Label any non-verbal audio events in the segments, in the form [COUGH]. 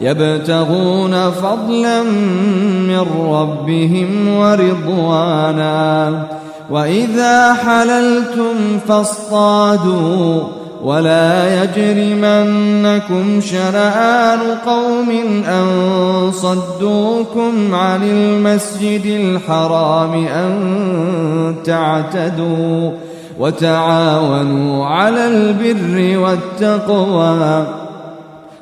يبتغون فضلا من ربهم ورضوانا. وإذا حللتم فاصطادوا ولا يجرمنكم شنآن قوم أن صدوكم عن المسجد الحرام أن تعتدوا. وتعاونوا على البر والتقوى.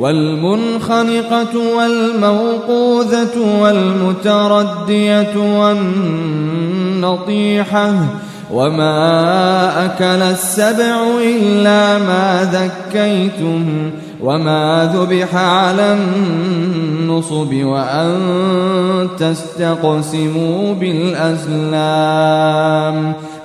والمنخنقة والموقوذة والمتردية والنطيحة وما أكل السبع إلا ما ذكيتم وما ذبح على النصب وأن تستقسموا بالأزلام.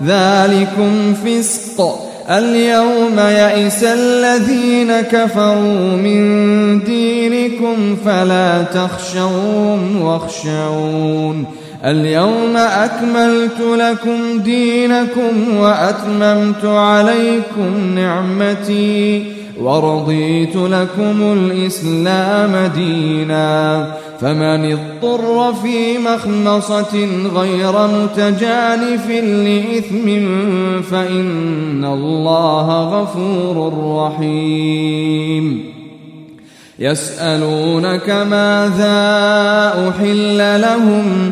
ذلكم فسق. اليوم يئس الذين كفروا من دينكم فلا تخشوهم واخشون اليوم أكملت لكم دينكم وأتممت عليكم نعمتي. ورضيت لكم الإسلام دينا فمن اضطر في مخمصة غير متجانف لإثم فإن الله غفور رحيم. يسألونك ماذا أحل لهم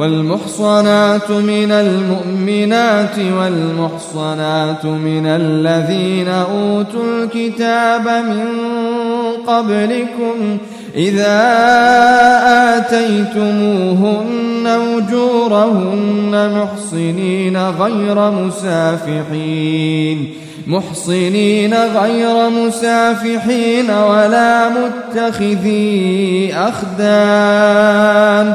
والمحصنات من المؤمنات والمحصنات من الذين أوتوا الكتاب من قبلكم إذا آتيتموهن أجورهن محصنين غير مسافحين محصنين غير مسافحين ولا متخذي أخدان.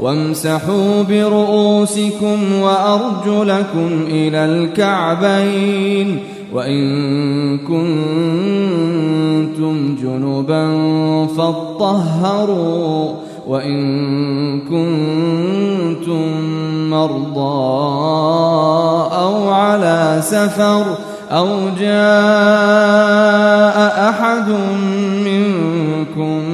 وامسحوا برؤوسكم وأرجلكم إلى الكعبين وإن كنتم جنبا فاطهروا وإن كنتم مرضى أو على سفر أو جاء أحد منكم من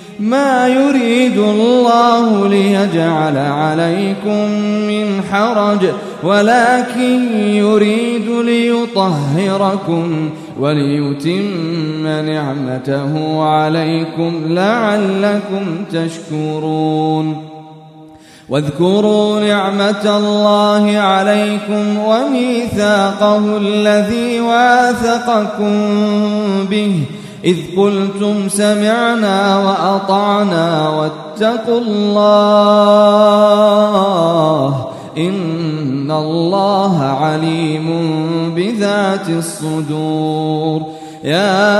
ما يريد الله ليجعل عليكم من حرج ولكن يريد ليطهركم وليتم نعمته عليكم لعلكم تشكرون. واذكروا نعمة الله عليكم وميثاقه الذي واثقكم به. إذ قلتم سمعنا وأطعنا واتقوا الله إن الله عليم بذات الصدور. يا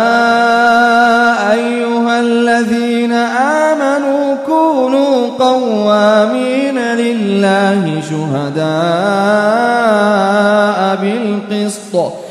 أيها الذين آمنوا كونوا قوامين لله شهداء بالقسط.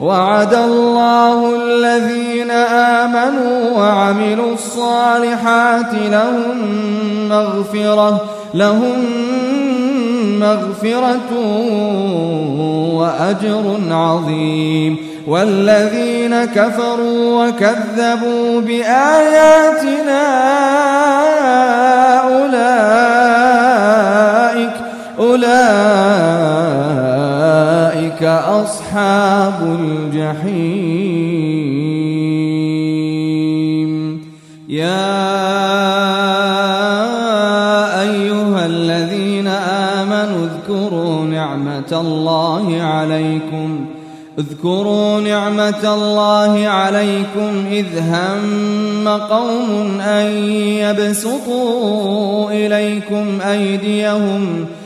وعد الله الذين آمنوا وعملوا الصالحات لهم مغفرة لهم مغفرة وأجر عظيم. والذين كفروا وكذبوا بآياتنا أولئك أولئك أصحاب الجحيم. يا أيها الذين آمنوا اذكروا نعمة الله عليكم. اذكروا نعمة الله عليكم إذ هم قوم أن يبسطوا إليكم أيديهم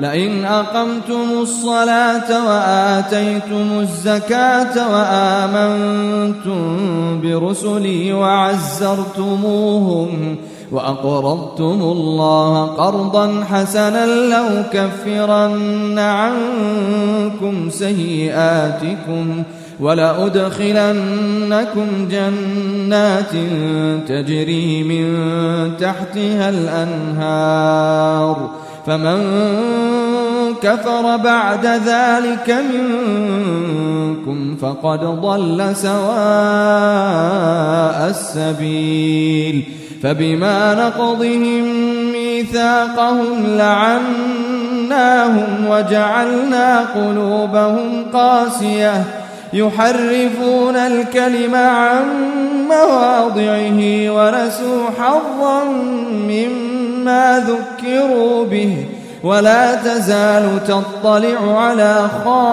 لئن أقمتم الصلاة وآتيتم الزكاة وآمنتم برسلي وعزرتموهم وأقرضتم الله قرضا حسنا لو كفرن عنكم سيئاتكم ولأدخلنكم جنات تجري من تحتها الأنهار فمن كفر بعد ذلك منكم فقد ضل سواء السبيل فبما نقضهم ميثاقهم لعناهم وجعلنا قلوبهم قاسية يحرفون الكلم عن مواضعه ونسوا حظا مما ذكروا به ولا تزال تطلع على خائنة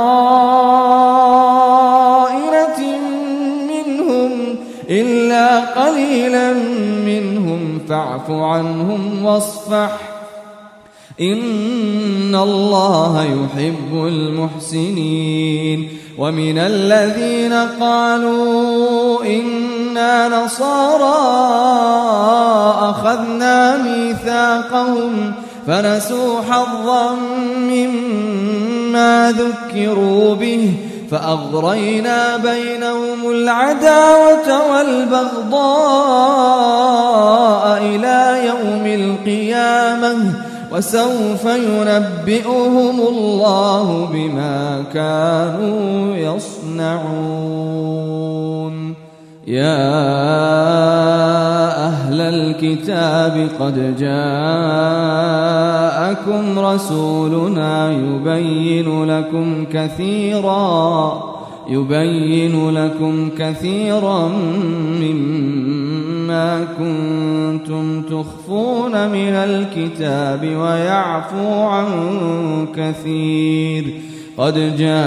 منهم إلا قليلا منهم فاعف عنهم واصفح. إن الله يحب المحسنين. ومن الذين قالوا إنا نصارى أخذنا ميثاقهم فنسوا حظا مما ذكروا به فأغرينا بينهم العداوة والبغضاء وسوف ينبئهم الله بما كانوا يصنعون. يا أهل الكتاب قد جاءكم رسولنا يبين لكم كثيرا يبين لكم كثيرا مما كنتم تخفون من الكتاب ويعفو عن كثير قد جاءكم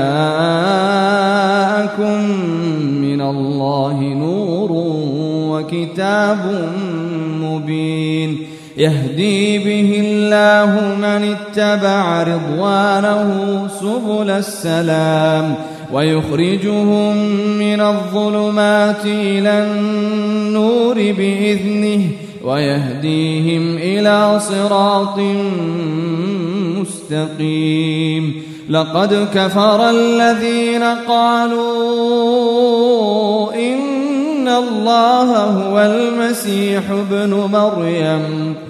من الله نور وكتاب مبين يهدي به الله من اتبع رضوانه سبل السلام ويخرجهم من الظلمات إلى النور بإذنه ويهديهم إلى صراط مستقيم. لقد كفر الذين قالوا إن الله هو المسيح ابن مريم.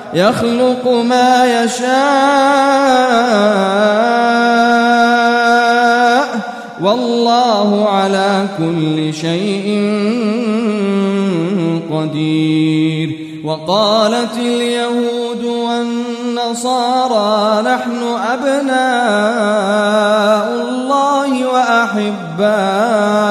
يخلق ما يشاء والله على كل شيء قدير. وقالت اليهود والنصارى نحن أبناء الله وأحباؤه.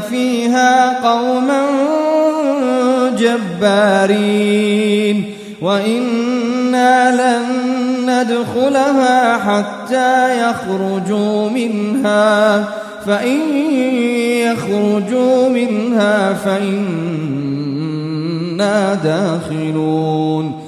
فيها قوما جبارين وإنا لن ندخلها حتى يخرجوا منها فإن يخرجوا منها فإنا داخلون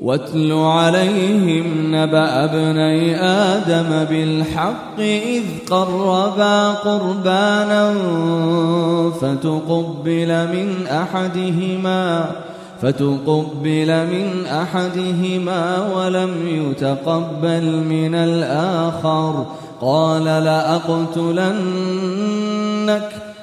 واتل عليهم نبأ ابني آدم بالحق إذ قربا قربانا فتقبل من أحدهما فتقبل من أحدهما ولم يتقبل من الآخر قال لأقتلنك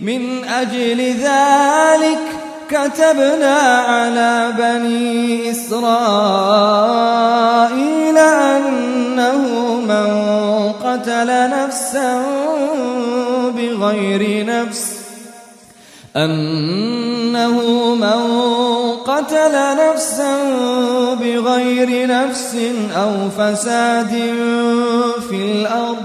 من أجل ذلك كتبنا على بني إسرائيل أنه من قتل نفسا بغير نفس أنه من قتل نفسا بغير نفس أو فساد في الأرض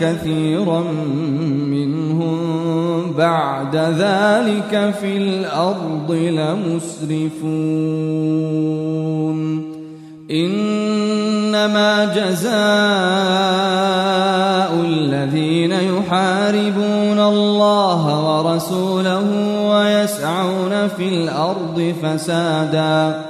كثيرا منهم بعد ذلك في الأرض لمسرفون إنما جزاء الذين يحاربون الله ورسوله ويسعون في الأرض فسادا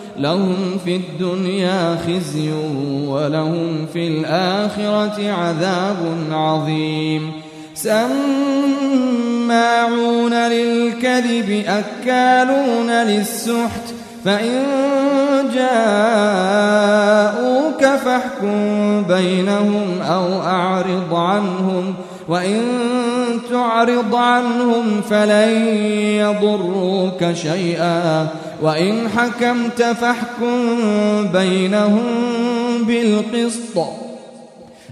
لهم في الدنيا خزي ولهم في الآخرة عذاب عظيم. سماعون للكذب أكالون للسحت فإن جاءوك فاحكم بينهم أو أعرض عنهم. وإن تعرض عنهم فلن يضروك شيئا. وإن حكمت فاحكم بينهم بالقسط.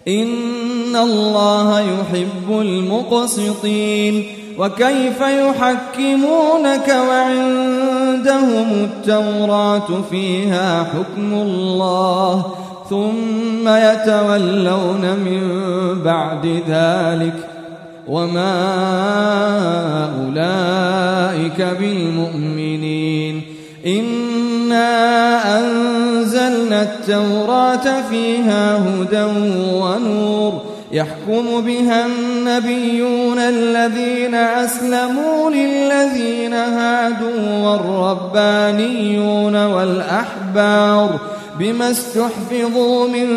إن الله يحب المقسطين. وكيف يحكمونك وعندهم التوراة فيها حكم الله. ثم يتولون من بعد ذلك وما أولئك بالمؤمنين. إنا أنزلنا التوراة فيها هدى ونور يحكم بها النبيون الذين أسلموا للذين هادوا والربانيون والأحبار بما استحفظوا من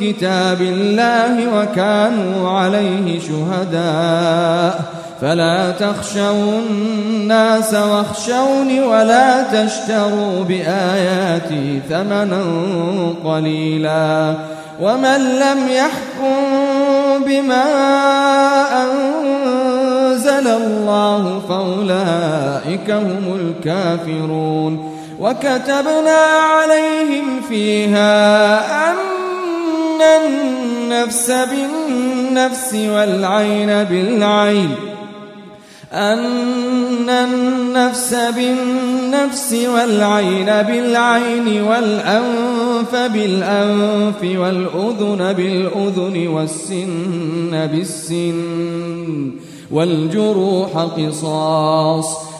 كتاب الله وكانوا عليه شهداء. فلا تخشوا الناس واخشوني ولا تشتروا بآياتي ثمنا قليلا. ومن لم يحكم بما أنزل الله فأولئك هم الكافرون. وكتبنا عليهم فيها أن النفس بالنفس والعين بالعين. أن النفس بالنفس والعين بالعين والأنف بالأنف والأذن بالأذن والسن بالسن والجروح قصاص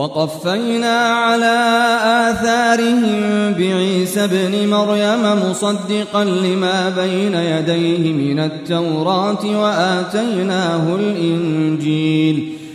وقفينا على آثارهم بعيسى ابن مريم مصدقا لما بين يديه من التوراة وآتيناه الإنجيل.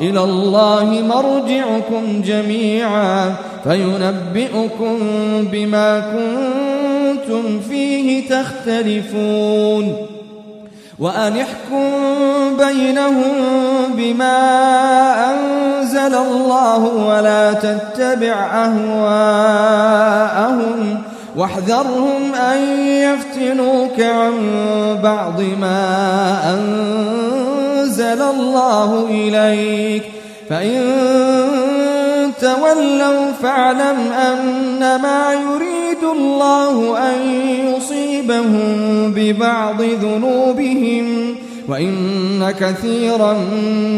إلى الله مرجعكم جميعا فينبئكم بما كنتم فيه تختلفون وأن احكم بينهم بما أنزل الله ولا تتبع أهواءهم واحذرهم أن يفتنوك عن بعض ما أنزل الله إليك. فإن تولوا فاعلم أنما يريد الله أن يصيبهم ببعض ذنوبهم وإن كثيرا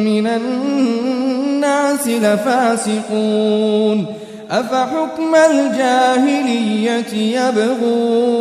من الناس لفاسقون. أفحكم الجاهلية يبغون؟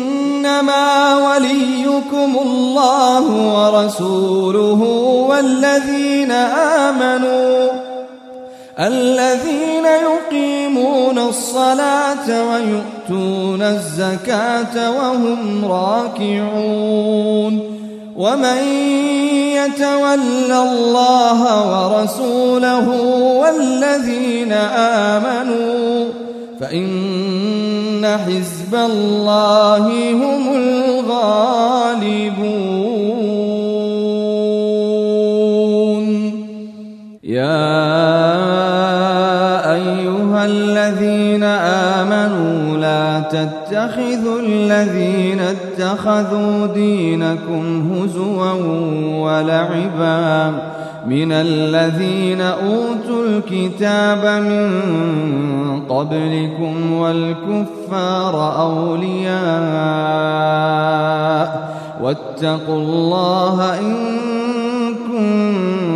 إنما وليكم الله ورسوله والذين آمنوا الذين يقيمون الصلاة ويؤتون الزكاة وهم راكعون. ومن يتول الله ورسوله والذين آمنوا فإن حزب الله هم الغالبون يا الذين آمنوا لا تتخذوا الذين اتخذوا دينكم هزوا ولعبا من الذين أوتوا الكتاب من قبلكم والكفار أولياء واتقوا الله إن كنتم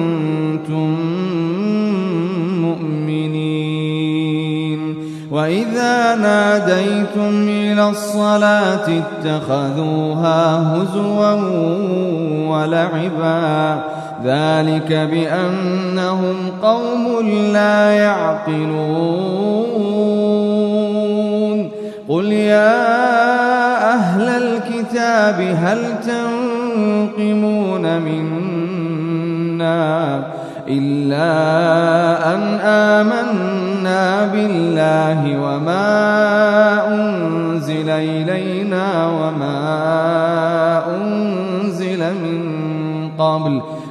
وإذا ناديتم إلى الصلاة اتخذوها هزوا ولعبا ذلك بأنهم قوم لا يعقلون. قل يا أهل الكتاب هل تنقمون منا إلا أن آمنا بالله وما أنزل إلينا وما أنزل من قبل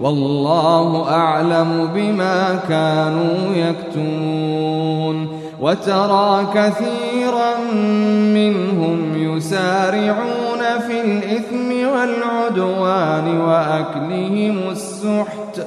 والله أعلم بما كانوا يكتمون وترى كثيرا منهم يسارعون في الإثم والعدوان وأكلهم السحت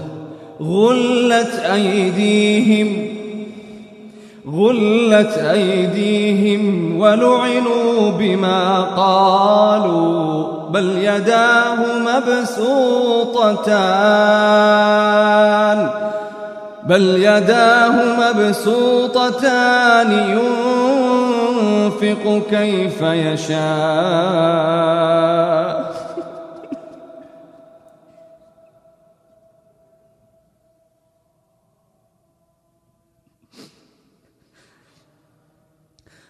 غلت أيديهم غلت أيديهم ولعنوا بما قالوا بل يداه مبسوطتان بل يداه مبسوطتان ينفق كيف يشاء.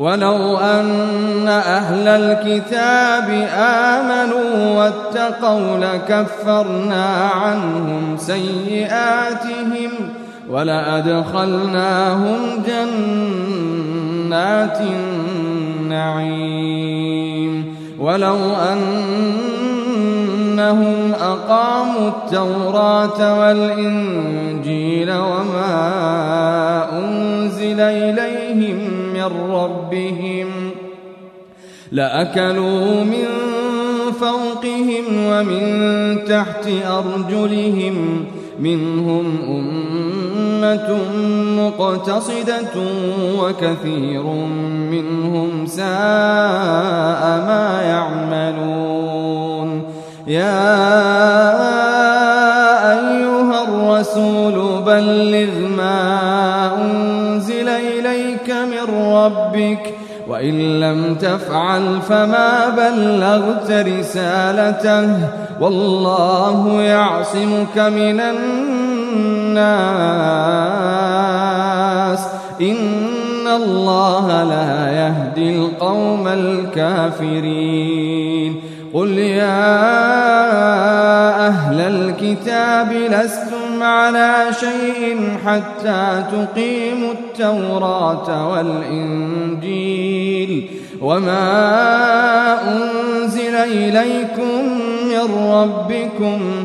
ولو أن أهل الكتاب آمنوا واتقوا لكفرنا عنهم سيئاتهم ولأدخلناهم جنات النعيم. ولو أنهم أقاموا التوراة والإنجيل وما أنزل إليهم من ربهم لأكلوا من فوقهم ومن تحت أرجلهم منهم أمة مقتصدة وكثير منهم ساء ما يعملون. يا أيها الرسول بلغ ربك وإن لم تفعل فما بلغت رسالته والله يعصمك من الناس إن الله لا يهدي القوم الكافرين قل يا أهل الكتاب لستم على شيء حتى تقيموا التوراة والإنجيل وما أنزل إليكم من ربكم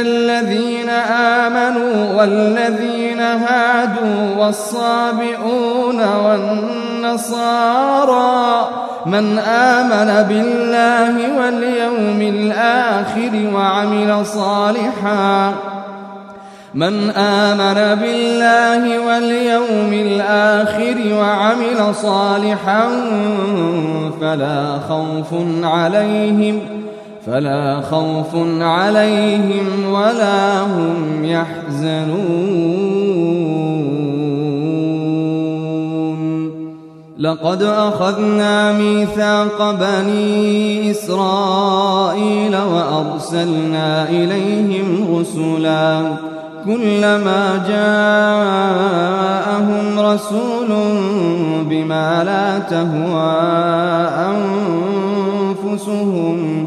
الذين آمنوا والذين هادوا والصابئون والنصارى من آمن بالله واليوم الآخر وعمل صالحا من آمن بالله واليوم الآخر وعمل صالحا فلا خوف عليهم فلا خوف عليهم ولا هم يحزنون. لقد أخذنا ميثاق بني إسرائيل وأرسلنا إليهم رسلاً. كلما جاءهم رسول بما لا تهوى أنفسهم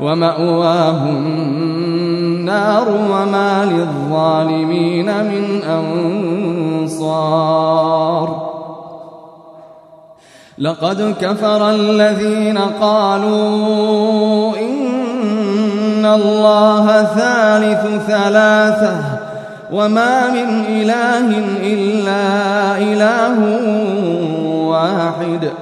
ومأواه النار وما للظالمين من أنصار. لقد كفر الذين قالوا إن الله ثالث ثلاثة وما من إله إلا إله واحد.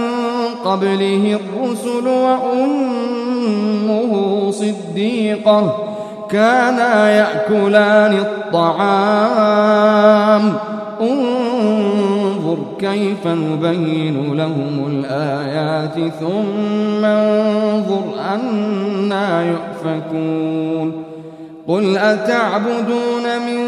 قبله الرسل وأمه صديقة كانا يأكلان الطعام. انظر كيف نبين لهم الآيات ثم انظر أنا يؤفكون. قل أتعبدون من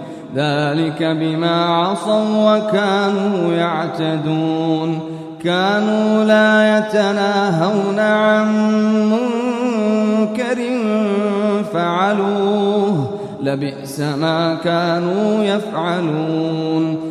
ذلك بما عصوا وكانوا يعتدون. كانوا لا يتناهون عن منكر فعلوه. لبئس ما كانوا يفعلون.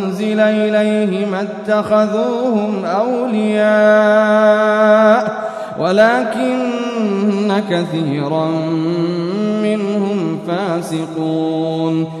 إليه ما اتخذوهم أولياء ولكن كثيرا منهم فاسقون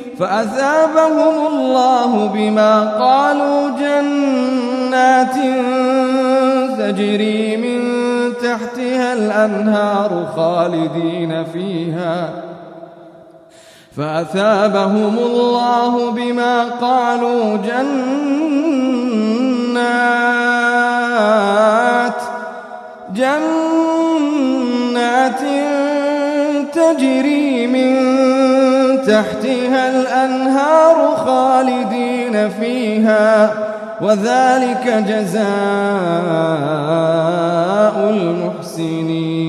فأثابهم الله بما قالوا جنات تجري من تحتها الأنهار خالدين فيها. فأثابهم الله بما قالوا جنات جنات تجري تحتها الأنهار خالدين فيها وذلك جزاء المحسنين.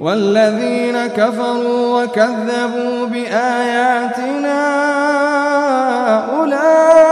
والذين كفروا وكذبوا بآياتنا أولئك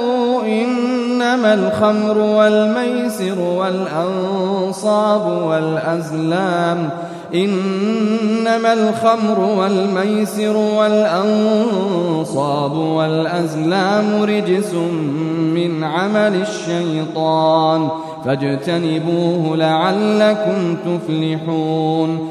إنما الخمر والميسر والأنصاب والأزلام إنما الخمر والميسر والأنصاب والأزلام رجس من عمل الشيطان فاجتنبوه لعلكم تفلحون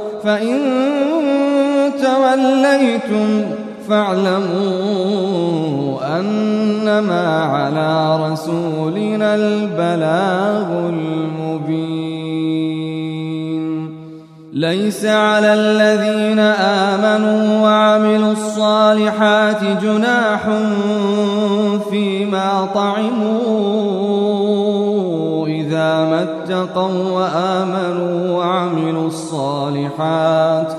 فإن توليتم فاعلموا أنما على رسولنا البلاغ المبين. ليس على الذين آمنوا وعملوا الصالحات جناح فيما طعموا اتقوا وآمنوا وعملوا الصالحات.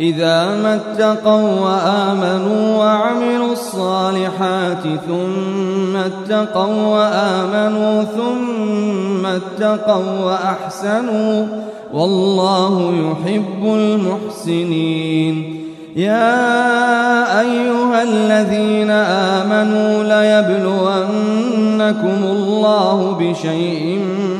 إذا ما اتقوا وآمنوا وعملوا الصالحات ثم اتقوا وآمنوا ثم اتقوا وأحسنوا والله يحب المحسنين. يا أيها الذين آمنوا ليبلونكم الله بشيء من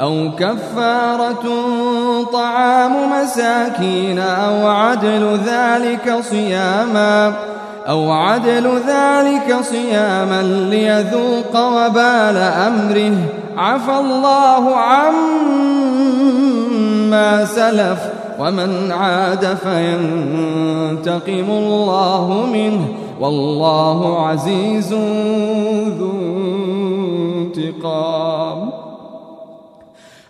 أو كفارة طعام مساكين أو عدل ذلك صياما أو عدل ذلك صياما ليذوق وبال أمره. عفى الله عما سلف ومن عاد فينتقم الله منه. والله عزيز ذو انتقام.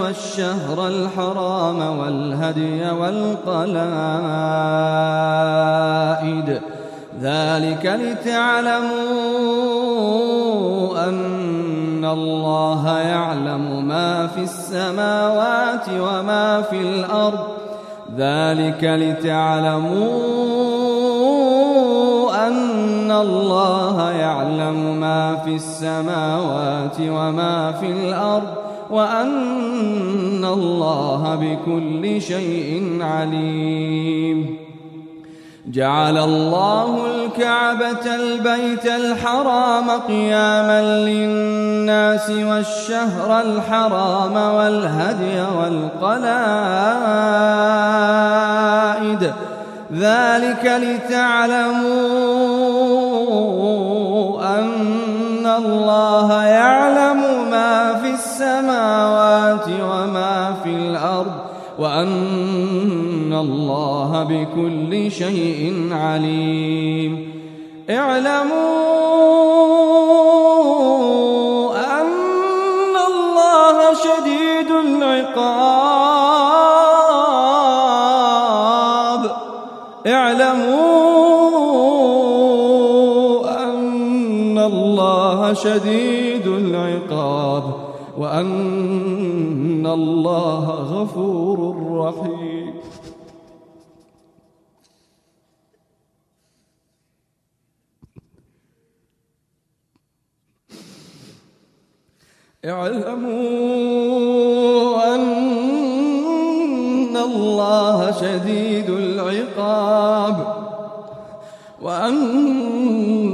والشهر الحرام والهدي والقلائد. ذلك لتعلموا أن الله يعلم ما في السماوات وما في الأرض. ذلك لتعلموا أن الله يعلم ما في السماوات وما في الأرض. وأن الله بكل شيء عليم. جعل الله الكعبة البيت الحرام قياما للناس والشهر الحرام والهدي والقلائد. ذلك لتعلموا أن الله يعلم ما في السماوات وما في الأرض وأن الله بكل شيء عليم. اعلموا أن الله شديد العقاب. شديد العقاب وأن الله غفور رحيم. اعلموا أن الله شديد العقاب وأن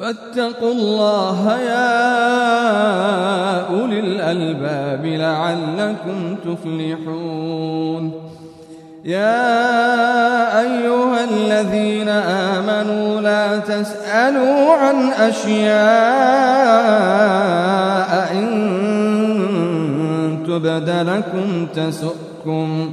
فاتقوا الله يا أولي الألباب لعلكم تفلحون. يا أيها الذين آمنوا لا تسألوا عن أشياء إن تبد لكم تسؤكم.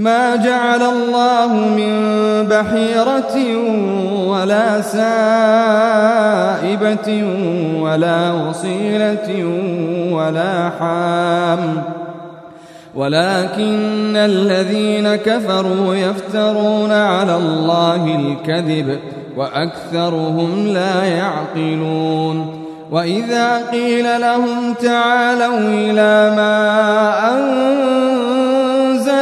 ما جعل الله من بحيرة ولا سائبة ولا وصيلة ولا حام. ولكن الذين كفروا يفترون على الله الكذب وأكثرهم لا يعقلون. وإذا قيل لهم تعالوا إلى ما أنزل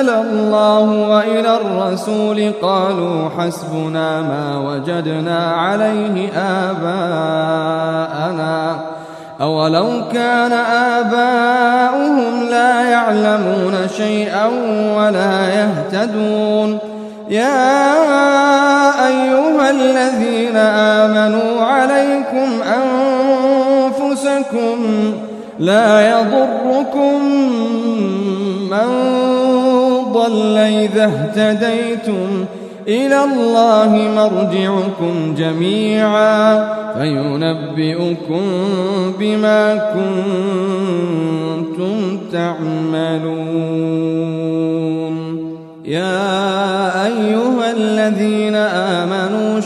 الله وإلى الرسول قالوا حسبنا ما وجدنا عليه آباءنا. أولو كان آباؤهم لا يعلمون شيئا ولا يهتدون. يا أيها الذين آمنوا عليكم أنفسكم لا يضركم من ضل إذا اهتديتم إلى الله مرجعكم جميعا فينبئكم بما كنتم تعملون. يا أيها الذين آمنوا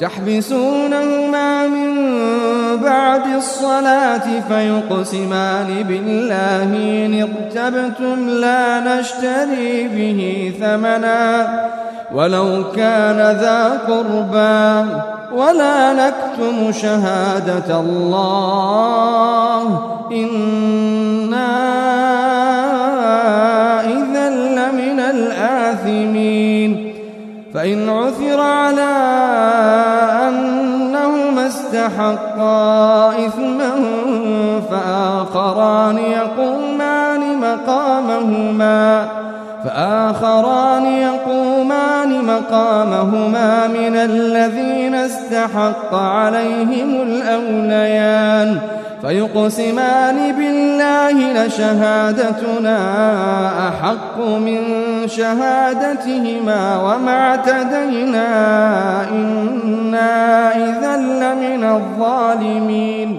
تحبسونهما من بعد الصلاة فيقسمان بالله إن ارتبتم لا نشتري به ثمنا ولو كان ذا قربا ولا نكتم شهادة الله. استحقا إثما فآخران يقومان مقامهما فآخران يقومان مقامهما من الذين استحق عليهم الأوليان فيقسمان بالله لشهادتنا أحق من شهادتهما وما اعتدينا إنا إذا لمن الظالمين.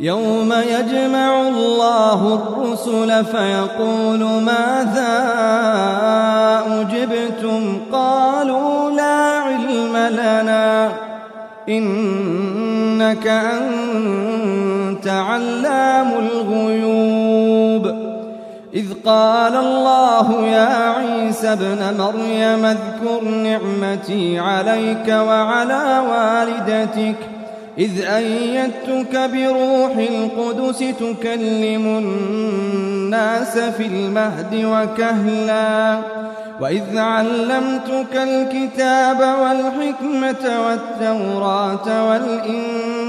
يوم يجمع الله الرسل فيقول ماذا أجبتم؟ قالوا لا علم لنا. إنك أنت علام الغيوب. إذ قال الله يا عيسى ابن مريم اذكر نعمتي عليك وعلى والدتك. إذ أيدتك بروح القدس تكلم الناس في المهد وكهلا وإذ علمتك الكتاب والحكمة والتوراة والإنجيل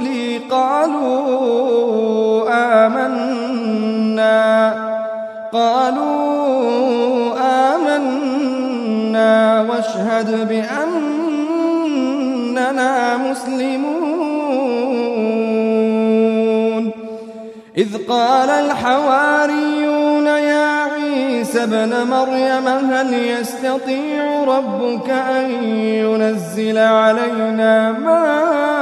قالوا آمنا. قالوا آمنا واشهد بأننا مسلمون. إذ قال الحواريون يا عيسى ابن مريم هل يستطيع ربك أن ينزل علينا مائدة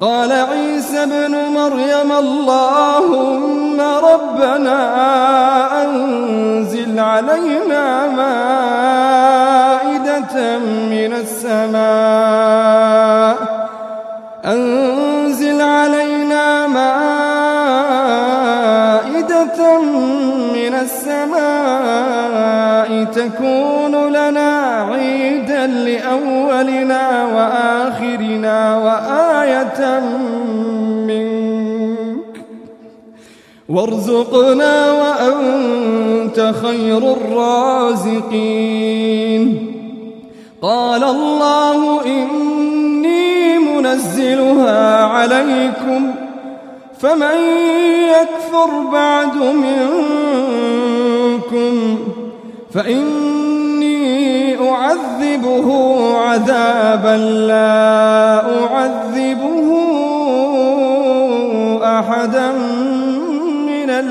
قال عيسى ابن مريم اللهم ربنا أنزل علينا مائدة من السماء. أنزل علينا مائدة من السماء. وآية وارزقنا وأنت خير الرازقين. قال الله إني منزلها عليكم فمن يكفر بعد منكم فإني أعذبه عذابا لا أعذبه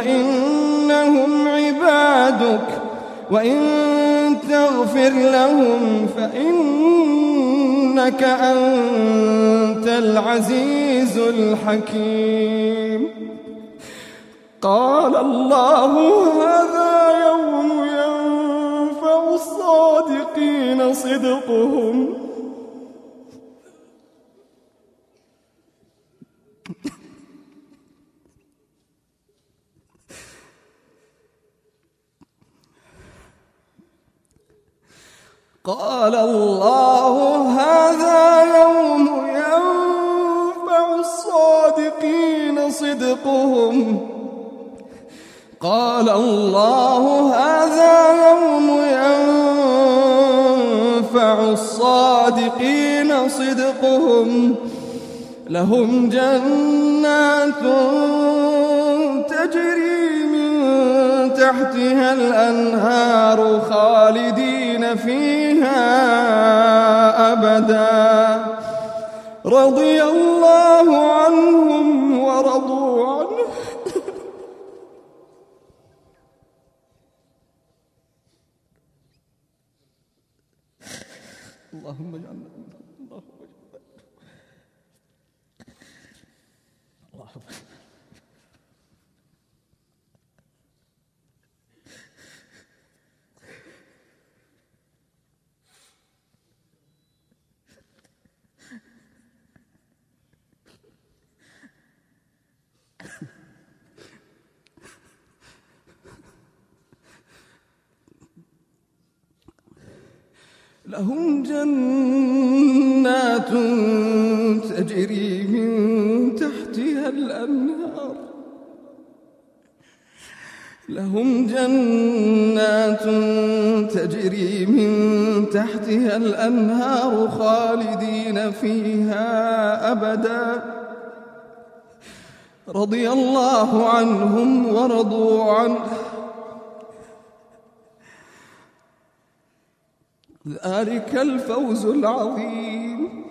فإنهم عبادك وإن تغفر لهم فإنك أنت العزيز الحكيم. قال الله هذا يوم ينفع الصادقين صدقهم. قال الله هذا يوم ينفع الصادقين صدقهم. قال الله هذا يوم ينفع الصادقين صدقهم. لهم جنات تجري تحتها الأنهار خالدين فيها أبدا. رضي الله عنهم ورضوا عنه. [LAUGHS] اللهم اجعلنا لهم جنات تجري من تحتها الأنهار. لهم جنات تجري من تحتها الأنهار خالدين فيها أبدا. رضي الله عنهم ورضوا عنه. ذلك الفوز العظيم.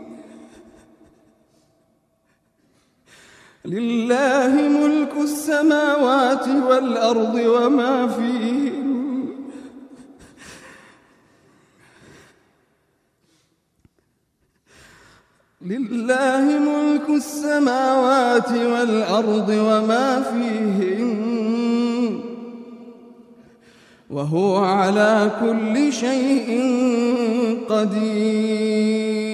لله ملك السماوات والأرض وما فيهن. لله ملك السماوات والأرض وما فيهن. وهو على كل شيء قدير.